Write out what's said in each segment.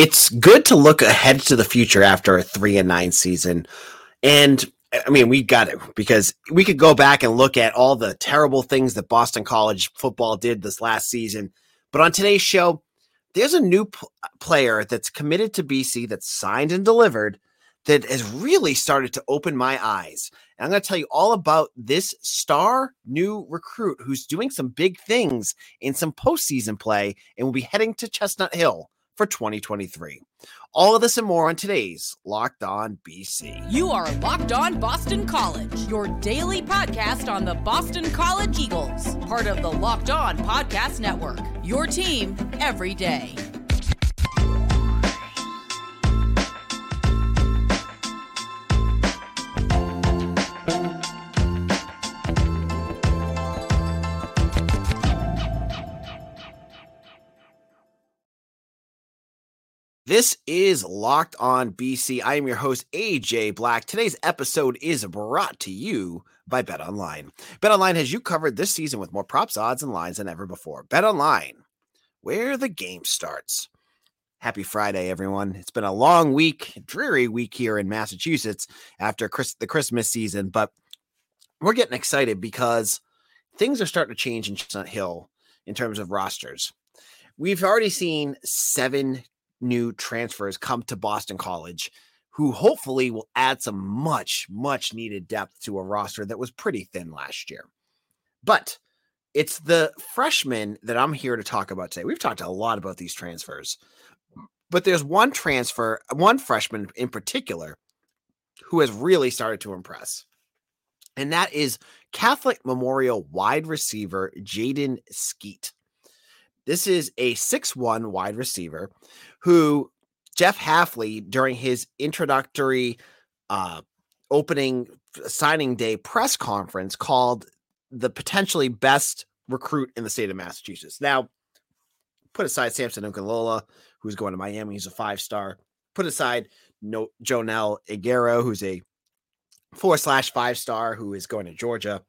it's good to look ahead to the future after a three and nine season. And I mean, we got it because we could go back and look at all the terrible things that Boston College football did this last season. But on today's show, there's a new p- player that's committed to BC that's signed and delivered that has really started to open my eyes. And I'm going to tell you all about this star new recruit who's doing some big things in some postseason play and will be heading to Chestnut Hill for 2023. All of this and more on today's Locked On BC. You are Locked On Boston College, your daily podcast on the Boston College Eagles, part of the Locked On Podcast Network. Your team every day. This is Locked On BC. I am your host, AJ Black. Today's episode is brought to you by Bet Online. Bet Online has you covered this season with more props, odds, and lines than ever before. Bet Online, where the game starts. Happy Friday, everyone. It's been a long week, dreary week here in Massachusetts after Chris, the Christmas season, but we're getting excited because things are starting to change in Chestnut Hill in terms of rosters. We've already seen seven new transfers come to Boston College who hopefully will add some much, much needed depth to a roster that was pretty thin last year. But it's the freshmen that I'm here to talk about today. We've talked a lot about these transfers, but there's one transfer, one freshman in particular, who has really started to impress. And that is Catholic Memorial wide receiver Jaedn Skeete. This is a six-one wide receiver who Jeff Hafley, during his introductory uh, opening signing day press conference, called the potentially best recruit in the state of Massachusetts. Now, put aside Samson Okunlola, who's going to Miami, he's a five star. Put aside no Joenel Aguero, who's a four slash five star who is going to Georgia.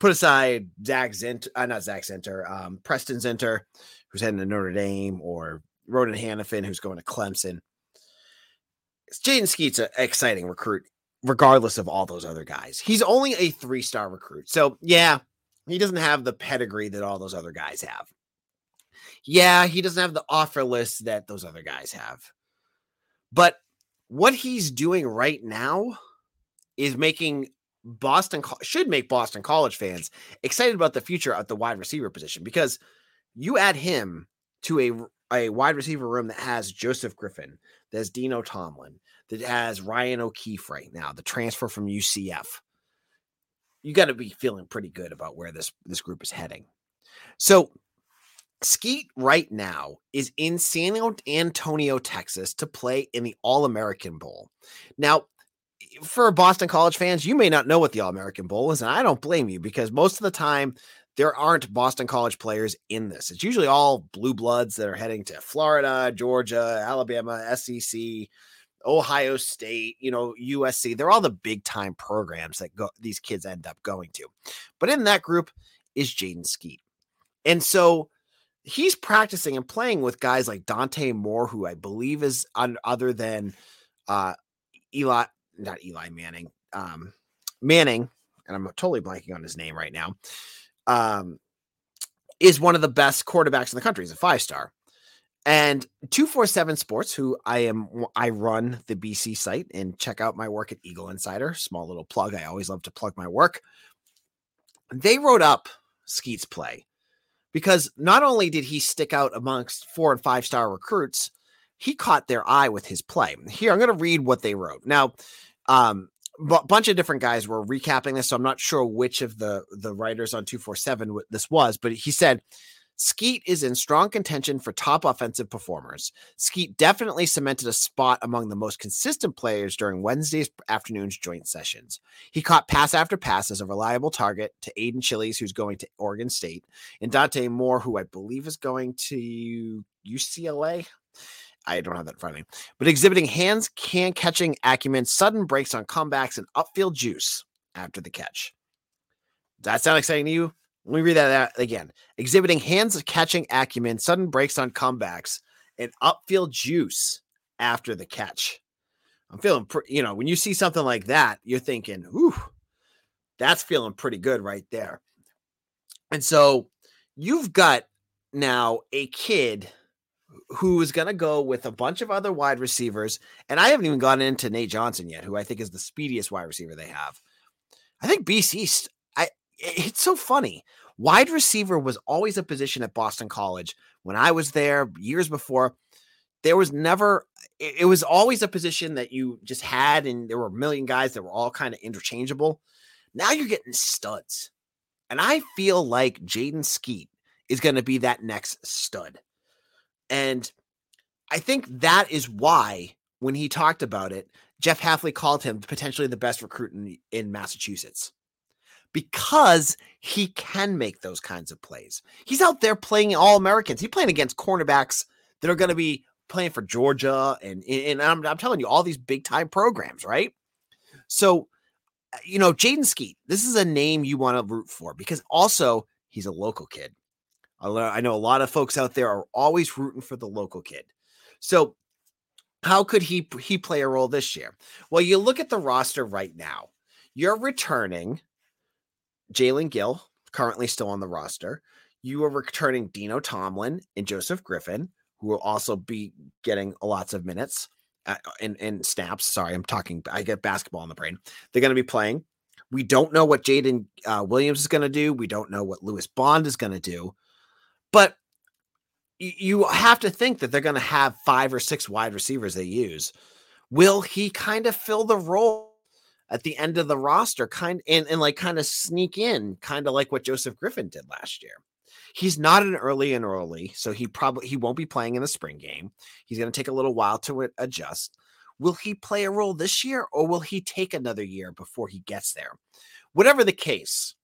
Put aside Zach Zent, uh, not Zach Center, um, Preston Zinter, who's heading to Notre Dame, or Ronan Hannafin, who's going to Clemson. Jaedn Skeete's an exciting recruit, regardless of all those other guys. He's only a three star recruit. So, yeah, he doesn't have the pedigree that all those other guys have. Yeah, he doesn't have the offer list that those other guys have. But what he's doing right now is making Boston should make Boston College fans excited about the future at the wide receiver position because you add him to a a wide receiver room that has Joseph Griffin, there's Dino Tomlin, that has Ryan O'Keefe right now, the transfer from UCF. You got to be feeling pretty good about where this this group is heading. So Skeete right now is in San Antonio, Texas to play in the All American Bowl. Now, for Boston College fans, you may not know what the All American Bowl is, and I don't blame you because most of the time there aren't Boston College players in this. It's usually all blue bloods that are heading to Florida, Georgia, Alabama, SEC, Ohio State, you know, USC. They're all the big time programs that go, these kids end up going to. But in that group is Jaedn Skeete. And so he's practicing and playing with guys like Dante Moore, who I believe is on, other than uh, Eli, not Eli Manning, um, Manning, and I'm totally blanking on his name right now um, is one of the best quarterbacks in the country. He's a five star. And 247 Sports, who I am, I run the BC site and check out my work at Eagle Insider. Small little plug. I always love to plug my work. They wrote up Skeete's play because not only did he stick out amongst four and five star recruits, he caught their eye with his play. Here, I'm going to read what they wrote. Now, um, a bunch of different guys were recapping this, so I'm not sure which of the the writers on 247 this was, but he said Skeete is in strong contention for top offensive performers. Skeete definitely cemented a spot among the most consistent players during Wednesday's afternoon's joint sessions. He caught pass after pass as a reliable target to Aidan Chiles, who's going to Oregon State, and Dante Moore, who I believe is going to UCLA. I don't have that in front of me, but exhibiting hands can catching acumen, sudden breaks on comebacks, and upfield juice after the catch. Does that sound exciting to you? Let me read that again. Exhibiting hands catching acumen, sudden breaks on comebacks, and upfield juice after the catch. I'm feeling, pre- you know, when you see something like that, you're thinking, ooh, that's feeling pretty good right there. And so you've got now a kid who is going to go with a bunch of other wide receivers. And I haven't even gotten into Nate Johnson yet, who I think is the speediest wide receiver they have. I think BC, I, it's so funny. Wide receiver was always a position at Boston College when I was there years before. There was never, it was always a position that you just had, and there were a million guys that were all kind of interchangeable. Now you're getting studs. And I feel like Jaedn Skeete is going to be that next stud. And I think that is why, when he talked about it, Jeff Hafley called him potentially the best recruit in, in Massachusetts because he can make those kinds of plays. He's out there playing all Americans. He's playing against cornerbacks that are going to be playing for Georgia and and I'm, I'm telling you all these big time programs, right? So, you know, Jaedn Skeete, this is a name you want to root for because also he's a local kid. I know a lot of folks out there are always rooting for the local kid. So, how could he he play a role this year? Well, you look at the roster right now. You're returning Jaelen Gill, currently still on the roster. You are returning Dino Tomlin and Joseph Griffin, who will also be getting lots of minutes uh, in, in snaps. Sorry, I'm talking. I get basketball in the brain. They're going to be playing. We don't know what Jaden uh, Williams is going to do. We don't know what Lewis Bond is going to do. But you have to think that they're going to have five or six wide receivers they use. Will he kind of fill the role at the end of the roster, kind and, and like kind of sneak in, kind of like what Joseph Griffin did last year? He's not an early and early, so he probably he won't be playing in the spring game. He's going to take a little while to adjust. Will he play a role this year, or will he take another year before he gets there? Whatever the case,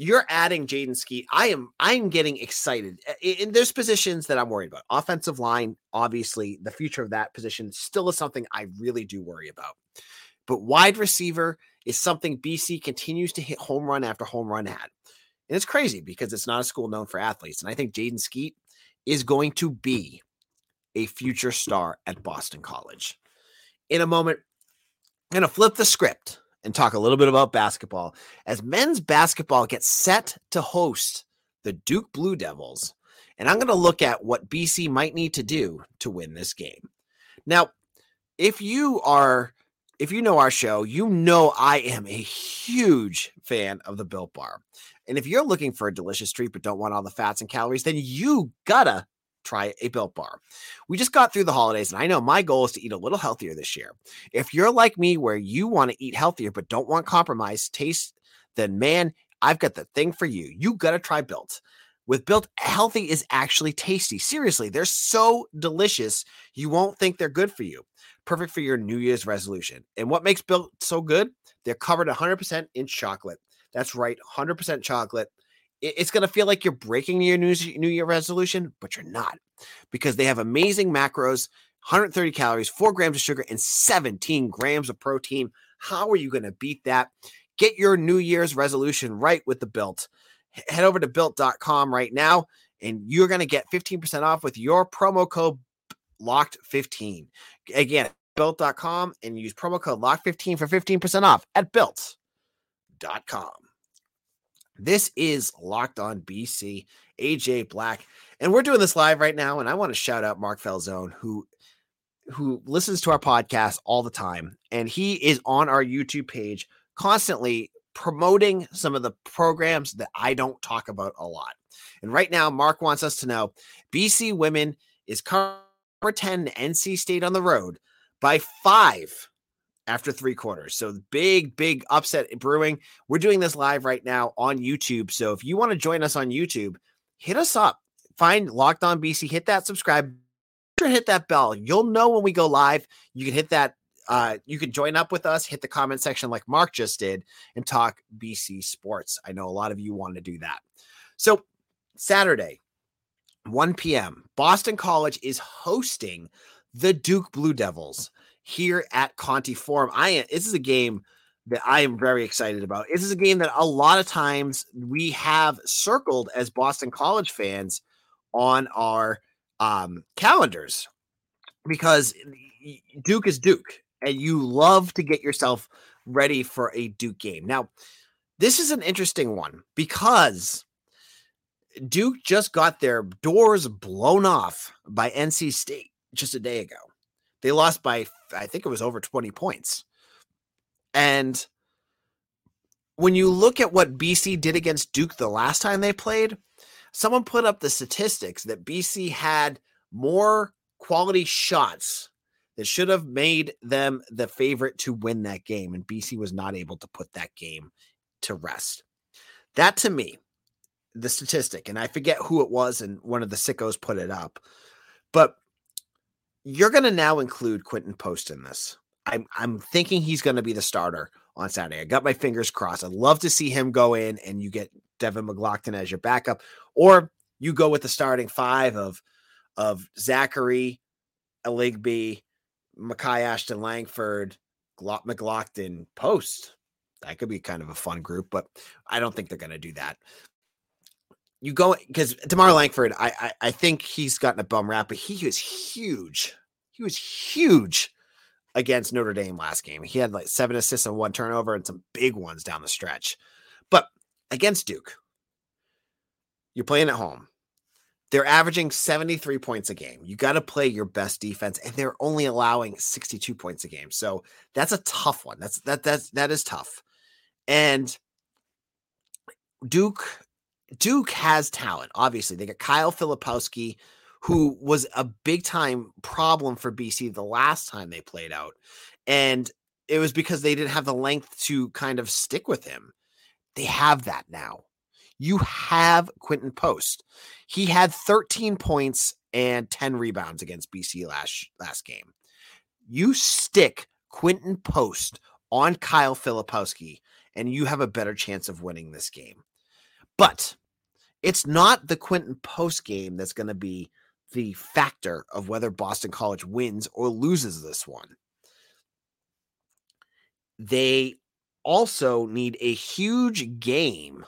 you're adding Jaedn Skeete. I am I'm getting excited. In there's positions that I'm worried about. Offensive line, obviously, the future of that position still is something I really do worry about. But wide receiver is something BC continues to hit home run after home run at. And it's crazy because it's not a school known for athletes. And I think Jaedn Skeete is going to be a future star at Boston College. In a moment, I'm going to flip the script and talk a little bit about basketball as men's basketball gets set to host the Duke Blue Devils. And I'm going to look at what BC might need to do to win this game. Now, if you are if you know our show, you know I am a huge fan of the Built Bar. And if you're looking for a delicious treat but don't want all the fats and calories, then you gotta try a built bar. We just got through the holidays, and I know my goal is to eat a little healthier this year. If you're like me, where you want to eat healthier but don't want compromise taste, then man, I've got the thing for you. You got to try Built. With Built, healthy is actually tasty. Seriously, they're so delicious, you won't think they're good for you. Perfect for your New Year's resolution. And what makes Built so good? They're covered 100% in chocolate. That's right, 100% chocolate it's going to feel like you're breaking your new, year resolution, but you're not because they have amazing macros 130 calories, four grams of sugar, and 17 grams of protein. How are you going to beat that? Get your New Year's resolution right with the built. Head over to built.com right now, and you're going to get 15% off with your promo code locked15. Again, built.com and use promo code locked15 for 15% off at built.com. This is Locked On BC, AJ Black, and we're doing this live right now. And I want to shout out Mark Falzone, who who listens to our podcast all the time, and he is on our YouTube page constantly promoting some of the programs that I don't talk about a lot. And right now, Mark wants us to know BC women is cover 10 NC State on the road by five after three quarters. So big, big upset brewing. We're doing this live right now on YouTube. So if you want to join us on YouTube, hit us up. Find Locked On BC, hit that subscribe, hit that bell. You'll know when we go live. You can hit that. Uh, you can join up with us, hit the comment section like Mark just did, and talk BC sports. I know a lot of you want to do that. So Saturday, 1 p.m., Boston College is hosting the Duke Blue Devils here at Conte Forum. I am, this is a game that I am very excited about. This is a game that a lot of times we have circled as Boston College fans on our um, calendars because Duke is Duke, and you love to get yourself ready for a Duke game. Now, this is an interesting one because Duke just got their doors blown off by NC State just a day ago. They lost by, I think it was over 20 points. And when you look at what BC did against Duke the last time they played, someone put up the statistics that BC had more quality shots that should have made them the favorite to win that game. And BC was not able to put that game to rest. That to me, the statistic, and I forget who it was, and one of the sickos put it up, but you're going to now include Quinten Post in this. I'm, I'm thinking he's going to be the starter on Saturday. I got my fingers crossed. I'd love to see him go in and you get Devin McGlockton as your backup, or you go with the starting five of of Zackery, Aligbe, Makai Ashton Langford, McGlockton, Post. That could be kind of a fun group, but I don't think they're going to do that. You go because DeMarr Langford, I, I I think he's gotten a bum rap, but he was huge. He was huge against Notre Dame last game. He had like seven assists and one turnover and some big ones down the stretch. But against Duke, you're playing at home. They're averaging 73 points a game. You got to play your best defense, and they're only allowing 62 points a game. So that's a tough one. That's that that's that is tough. And Duke Duke has talent. Obviously, they got Kyle Filipowski, who was a big time problem for BC the last time they played out. And it was because they didn't have the length to kind of stick with him. They have that now. You have Quinten Post. He had 13 points and 10 rebounds against BC last last game. You stick Quinten Post on Kyle Filipowski, and you have a better chance of winning this game. But it's not the Quinten Post game that's going to be the factor of whether Boston College wins or loses this one. They also need a huge game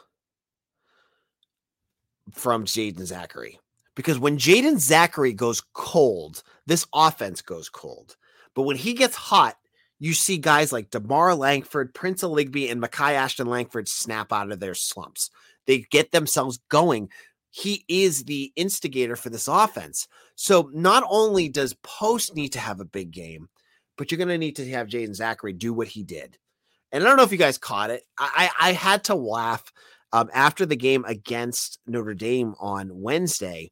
from Jaeden Zackery because when Jaeden Zackery goes cold, this offense goes cold. But when he gets hot, you see guys like DeMarr Langford, Prince Aligbe, and Makai Ashton Langford snap out of their slumps. They get themselves going he is the instigator for this offense. So not only does Post need to have a big game, but you're going to need to have Jaeden Zackery do what he did. And I don't know if you guys caught it. I, I, had to laugh um, after the game against Notre Dame on Wednesday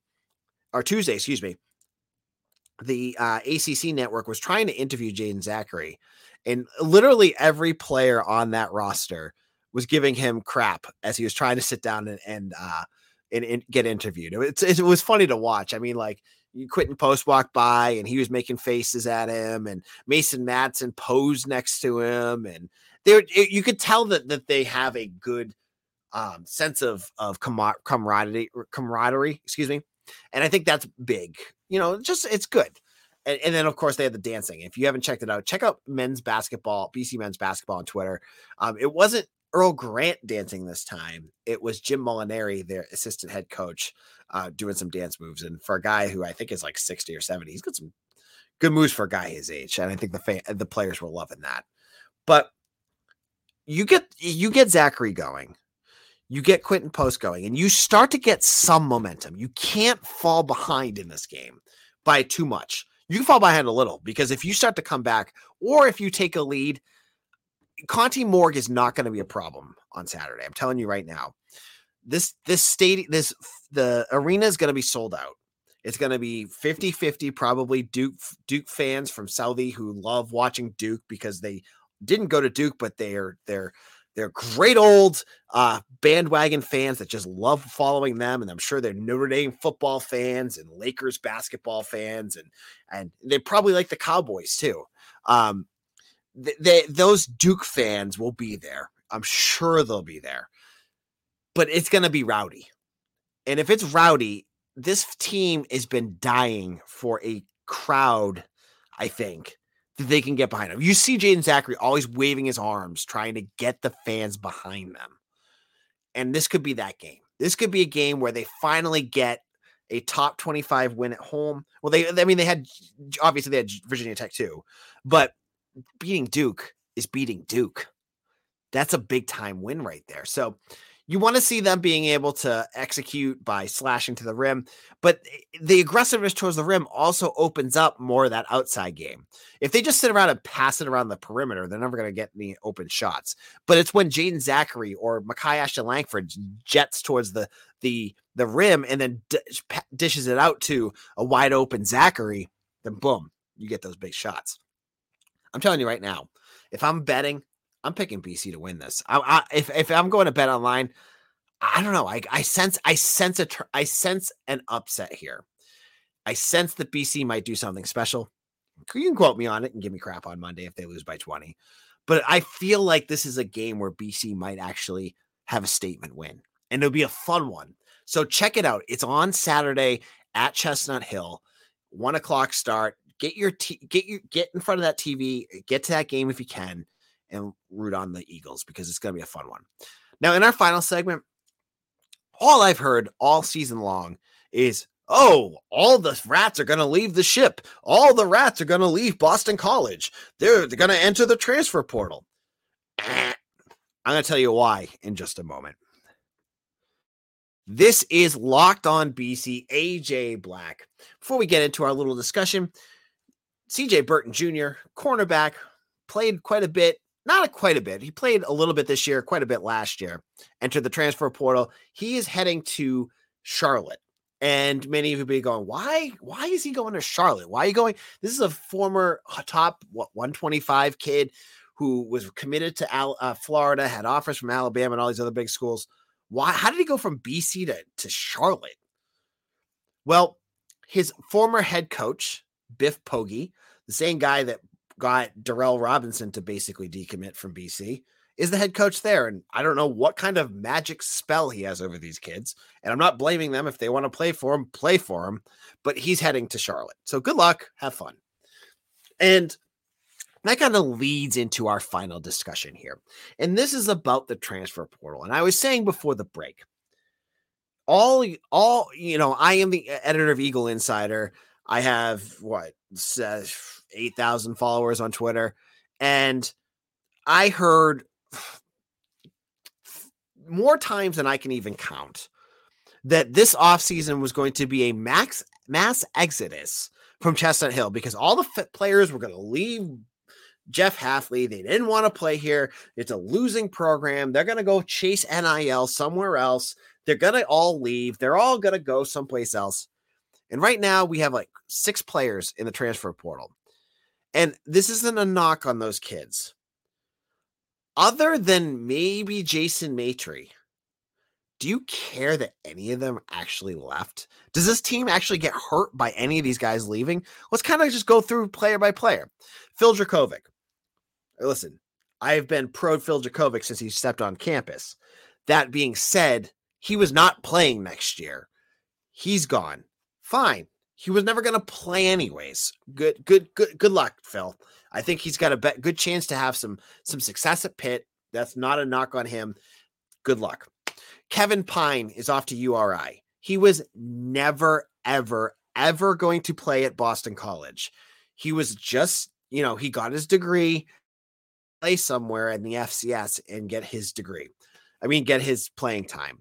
or Tuesday, excuse me. The uh, ACC network was trying to interview Jaeden Zackery, and literally every player on that roster was giving him crap as he was trying to sit down and, and uh, and, and get interviewed. It's, it was funny to watch. I mean, like Quinten Post walked by and he was making faces at him, and Mason Madsen posed next to him, and there you could tell that that they have a good um, sense of of camaraderie, camaraderie. Excuse me, and I think that's big. You know, just it's good. And, and, then of course they had the dancing. If you haven't checked it out, check out men's basketball, BC men's basketball on Twitter. Um, it wasn't Earl Grant dancing this time. It was Jim Molinari, their assistant head coach, uh, doing some dance moves. And for a guy who I think is like 60 or 70, he's got some good moves for a guy his age. And I think the fan, the players were loving that. But you get you get Zackery going, you get Quinten Post going, and you start to get some momentum. You can't fall behind in this game by too much. You can fall behind a little because if you start to come back, or if you take a lead, Conte Morgue is not going to be a problem on Saturday. I'm telling you right now. This this stadium this the arena is going to be sold out. It's going to be 50-50 probably Duke Duke fans from Southie who love watching Duke because they didn't go to Duke but they're they're they're great old uh, bandwagon fans that just love following them, and I'm sure they're Notre Dame football fans and Lakers basketball fans, and and they probably like the Cowboys too. Um, they, those Duke fans will be there. I'm sure they'll be there. But it's going to be rowdy. And if it's rowdy, this team has been dying for a crowd, I think, that they can get behind them. You see Jaeden Zackery always waving his arms, trying to get the fans behind them. And this could be that game. This could be a game where they finally get a top 25 win at home. Well, they, I mean, they had obviously they had Virginia Tech too, but beating Duke is beating Duke. That's a big time win right there. So you want to see them being able to execute by slashing to the rim, but eh, the aggressiveness towards the rim also opens up more of that outside game. If they just sit around and pass it around the perimeter, they're never going to get any open shots. But it's when Jaeden Zackery or Makai Ashton Langford jets towards the the the rim and then dishes it out to a wide open Zackery, then boom, you get those big shots. I'm telling you right now, if I'm betting, I'm picking BC to win this. I, I, if if I'm going to bet online, I don't know. I I sense I sense a I sense an upset here. I sense that BC might do something special. You can quote me on it and give me crap on Monday if they lose by 20. But I feel like this is a game where BC might actually have a statement win, and it'll be a fun one. So check it out. It's on Saturday at Chestnut Hill, one o'clock start. Get your t- get your get in front of that TV. Get to that game if you can and root on the Eagles because it's going to be a fun one. Now, in our final segment, all I've heard all season long is, oh, all the rats are going to leave the ship. All the rats are going to leave Boston College. They're, they're going to enter the transfer portal. Eh, I'm going to tell you why in just a moment. This is Locked On BC, AJ Black. Before we get into our little discussion, CJ Burton Jr., cornerback, played quite a bit not a, quite a bit. He played a little bit this year, quite a bit last year. Entered the transfer portal. He is heading to Charlotte. And many of you be going, why? Why is he going to Charlotte? Why are you going? This is a former top what 125 kid who was committed to Al, uh, Florida, had offers from Alabama and all these other big schools. Why? How did he go from BC to, to Charlotte? Well, his former head coach, Biff Poggi, the same guy that got Darrell Robinson to basically decommit from BC, is the head coach there. And I don't know what kind of magic spell he has over these kids. And I'm not blaming them. If they want to play for him, play for him. But he's heading to Charlotte. So good luck. Have fun. And that kind of leads into our final discussion here. And this is about the transfer portal. And I was saying before the break, all, all, you know, I am the editor of Eagle Insider. I have what, 8,000 followers on Twitter. And I heard more times than I can even count that this offseason was going to be a max mass exodus from Chestnut Hill because all the players were going to leave Jeff Hafley. They didn't want to play here. It's a losing program. They're going to go chase NIL somewhere else. They're going to all leave. They're all going to go someplace else. And right now we have like six players in the transfer portal. And this isn't a knock on those kids. Other than maybe Jason Maitre, do you care that any of them actually left? Does this team actually get hurt by any of these guys leaving? Let's kind of just go through player by player. Phil Jurkovec. Uh, listen, I've been pro Phil Jurkovec since he stepped on campus. That being said, he was not playing next year. He's gone. Fine he was never going to play anyways. Good, good, good, good luck, Phil. I think he's got a be- good chance to have some some success at Pitt. That's not a knock on him. Good luck. Kevin Pine is off to URI. He was never, ever, ever going to play at Boston College. He was just, you know, he got his degree, play somewhere in the FCS and get his degree. I mean, get his playing time.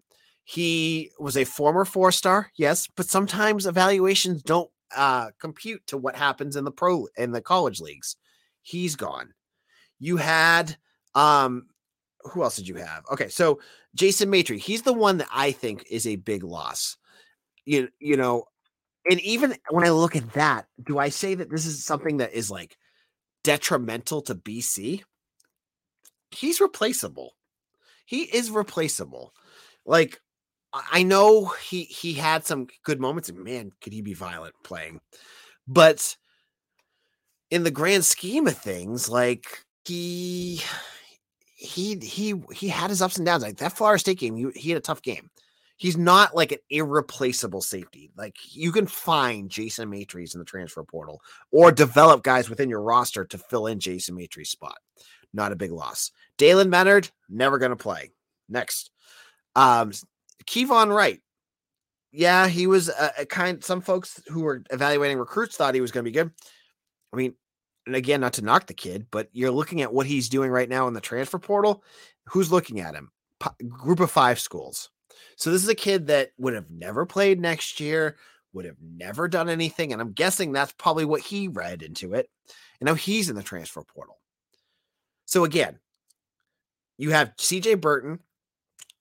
He was a former four star, yes, but sometimes evaluations don't uh, compute to what happens in the pro in the college leagues. He's gone. You had um who else did you have? Okay, so Jason Maitre, he's the one that I think is a big loss. You you know, and even when I look at that, do I say that this is something that is like detrimental to BC? He's replaceable. He is replaceable. Like I know he he had some good moments, and man, could he be violent playing? But in the grand scheme of things, like he he he he had his ups and downs. Like that Florida State game, he, he had a tough game. He's not like an irreplaceable safety. Like you can find Jason Maitres in the transfer portal or develop guys within your roster to fill in Jason Maitres' spot. Not a big loss. Dalen Bennard, never going to play. Next. Um, Kevon Wright, yeah, he was a, a kind. Some folks who were evaluating recruits thought he was going to be good. I mean, and again, not to knock the kid, but you're looking at what he's doing right now in the transfer portal. Who's looking at him? P- group of five schools. So this is a kid that would have never played next year, would have never done anything, and I'm guessing that's probably what he read into it. And now he's in the transfer portal. So again, you have CJ Burton,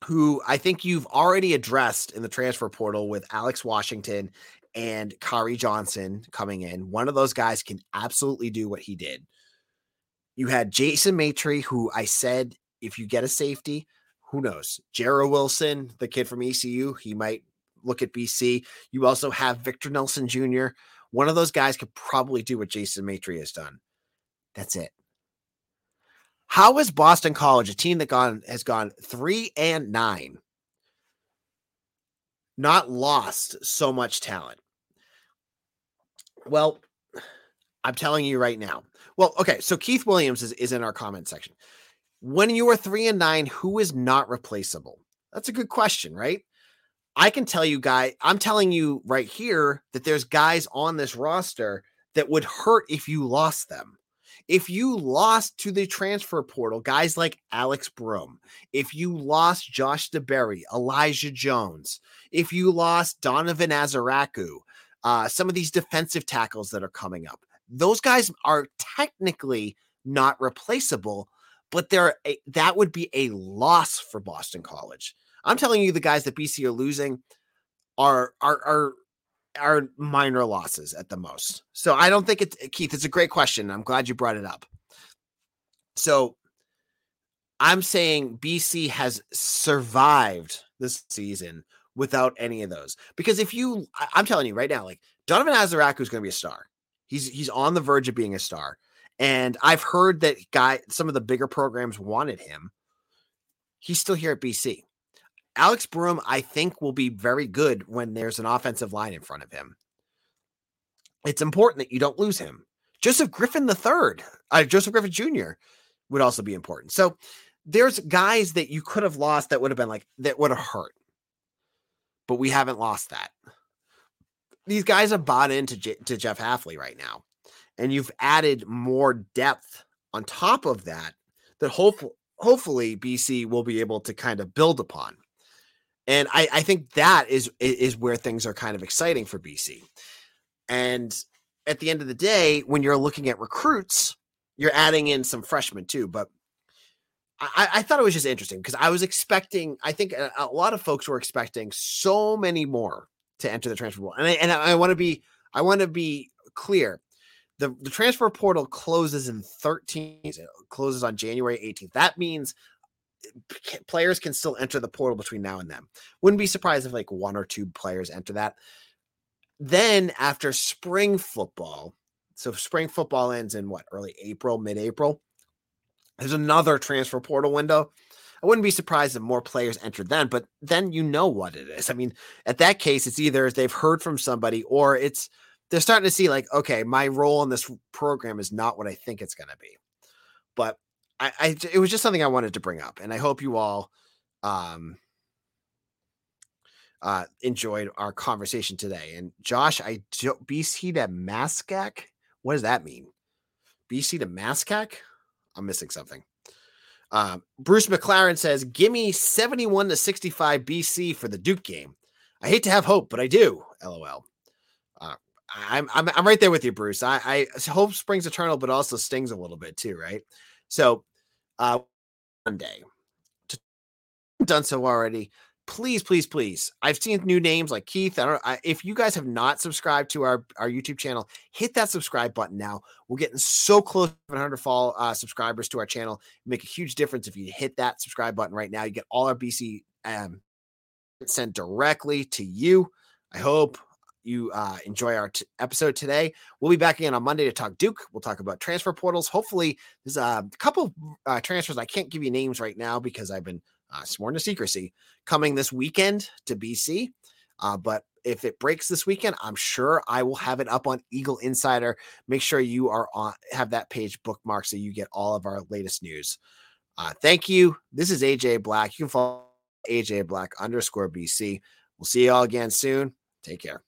who I think you've already addressed in the transfer portal with Alex Washington and Kari Johnson coming in. One of those guys can absolutely do what he did. You had Jason Maitre, who I said if you get a safety, who knows? Jarrell Wilson, the kid from ECU, he might look at BC. You also have Victor Nelson Jr. One of those guys could probably do what Jason Maitre has done. That's it. How is Boston College, a team that gone has gone three and nine, not lost so much talent? Well, I'm telling you right now. Well, okay, so Keith Williams is, is in our comment section. When you are three and nine, who is not replaceable? That's a good question, right? I can tell you, guy, I'm telling you right here that there's guys on this roster that would hurt if you lost them. If you lost to the transfer portal, guys like Alex Broom, if you lost Josh DeBerry, Elijah Jones, if you lost Donovan Ezeiruaku, uh, some of these defensive tackles that are coming up, those guys are technically not replaceable, but they're a, that would be a loss for Boston College. I'm telling you, the guys that BC are losing are are are are minor losses at the most. So I don't think it's Keith. It's a great question. I'm glad you brought it up. So I'm saying BC has survived this season without any of those. Because if you, I'm telling you right now, like Donovan Ezeiruaku is going to be a star. He's he's on the verge of being a star, and I've heard that guy some of the bigger programs wanted him. He's still here at BC. Alex Broom, I think, will be very good when there's an offensive line in front of him. It's important that you don't lose him. Joseph Griffin III, uh, Joseph Griffin Jr. would also be important. So there's guys that you could have lost that would have been like, that would have hurt. But we haven't lost that. These guys have bought into J- to Jeff Hafley right now. And you've added more depth on top of that that hopefully hopefully BC will be able to kind of build upon. And I, I think that is is where things are kind of exciting for BC. And at the end of the day, when you're looking at recruits, you're adding in some freshmen too. But I, I thought it was just interesting because I was expecting, I think a, a, lot of folks were expecting so many more to enter the transfer portal. And I, and I want to be, I want to be clear. The, the transfer portal closes in 13, closes on January 18th. That means players can still enter the portal between now and then. Wouldn't be surprised if like one or two players enter that. Then after spring football, so spring football ends in what early April, mid April. There's another transfer portal window. I wouldn't be surprised if more players enter then, but then you know what it is. I mean, at that case, it's either they've heard from somebody or it's they're starting to see like, okay, my role in this program is not what I think it's going to be. But I, I it was just something I wanted to bring up, and I hope you all um uh enjoyed our conversation today. And Josh, I BC to Mascac. What does that mean? BC to Mascac? I'm missing something. Um, Bruce McLaren says, "Give me 71 to 65 BC for the Duke game." I hate to have hope, but I do. LOL. Uh, I'm, I'm I'm right there with you, Bruce. I, I hope springs eternal, but also stings a little bit too, right? So, uh, one day, done so already. Please, please, please. I've seen new names like Keith. I don't. I, if you guys have not subscribed to our our YouTube channel, hit that subscribe button now. We're getting so close to 100 fall uh, subscribers to our channel. make a huge difference if you hit that subscribe button right now. You get all our BC um, sent directly to you. I hope you uh, enjoy our t- episode today. We'll be back again on Monday to talk Duke. We'll talk about transfer portals. Hopefully, there's a couple uh, transfers. I can't give you names right now because I've been uh, sworn to secrecy coming this weekend to BC. Uh, but if it breaks this weekend, I'm sure I will have it up on Eagle Insider. Make sure you are on have that page bookmarked so you get all of our latest news. Uh, thank you. This is AJ Black. You can follow AJ Black underscore BC. We'll see you all again soon. Take care.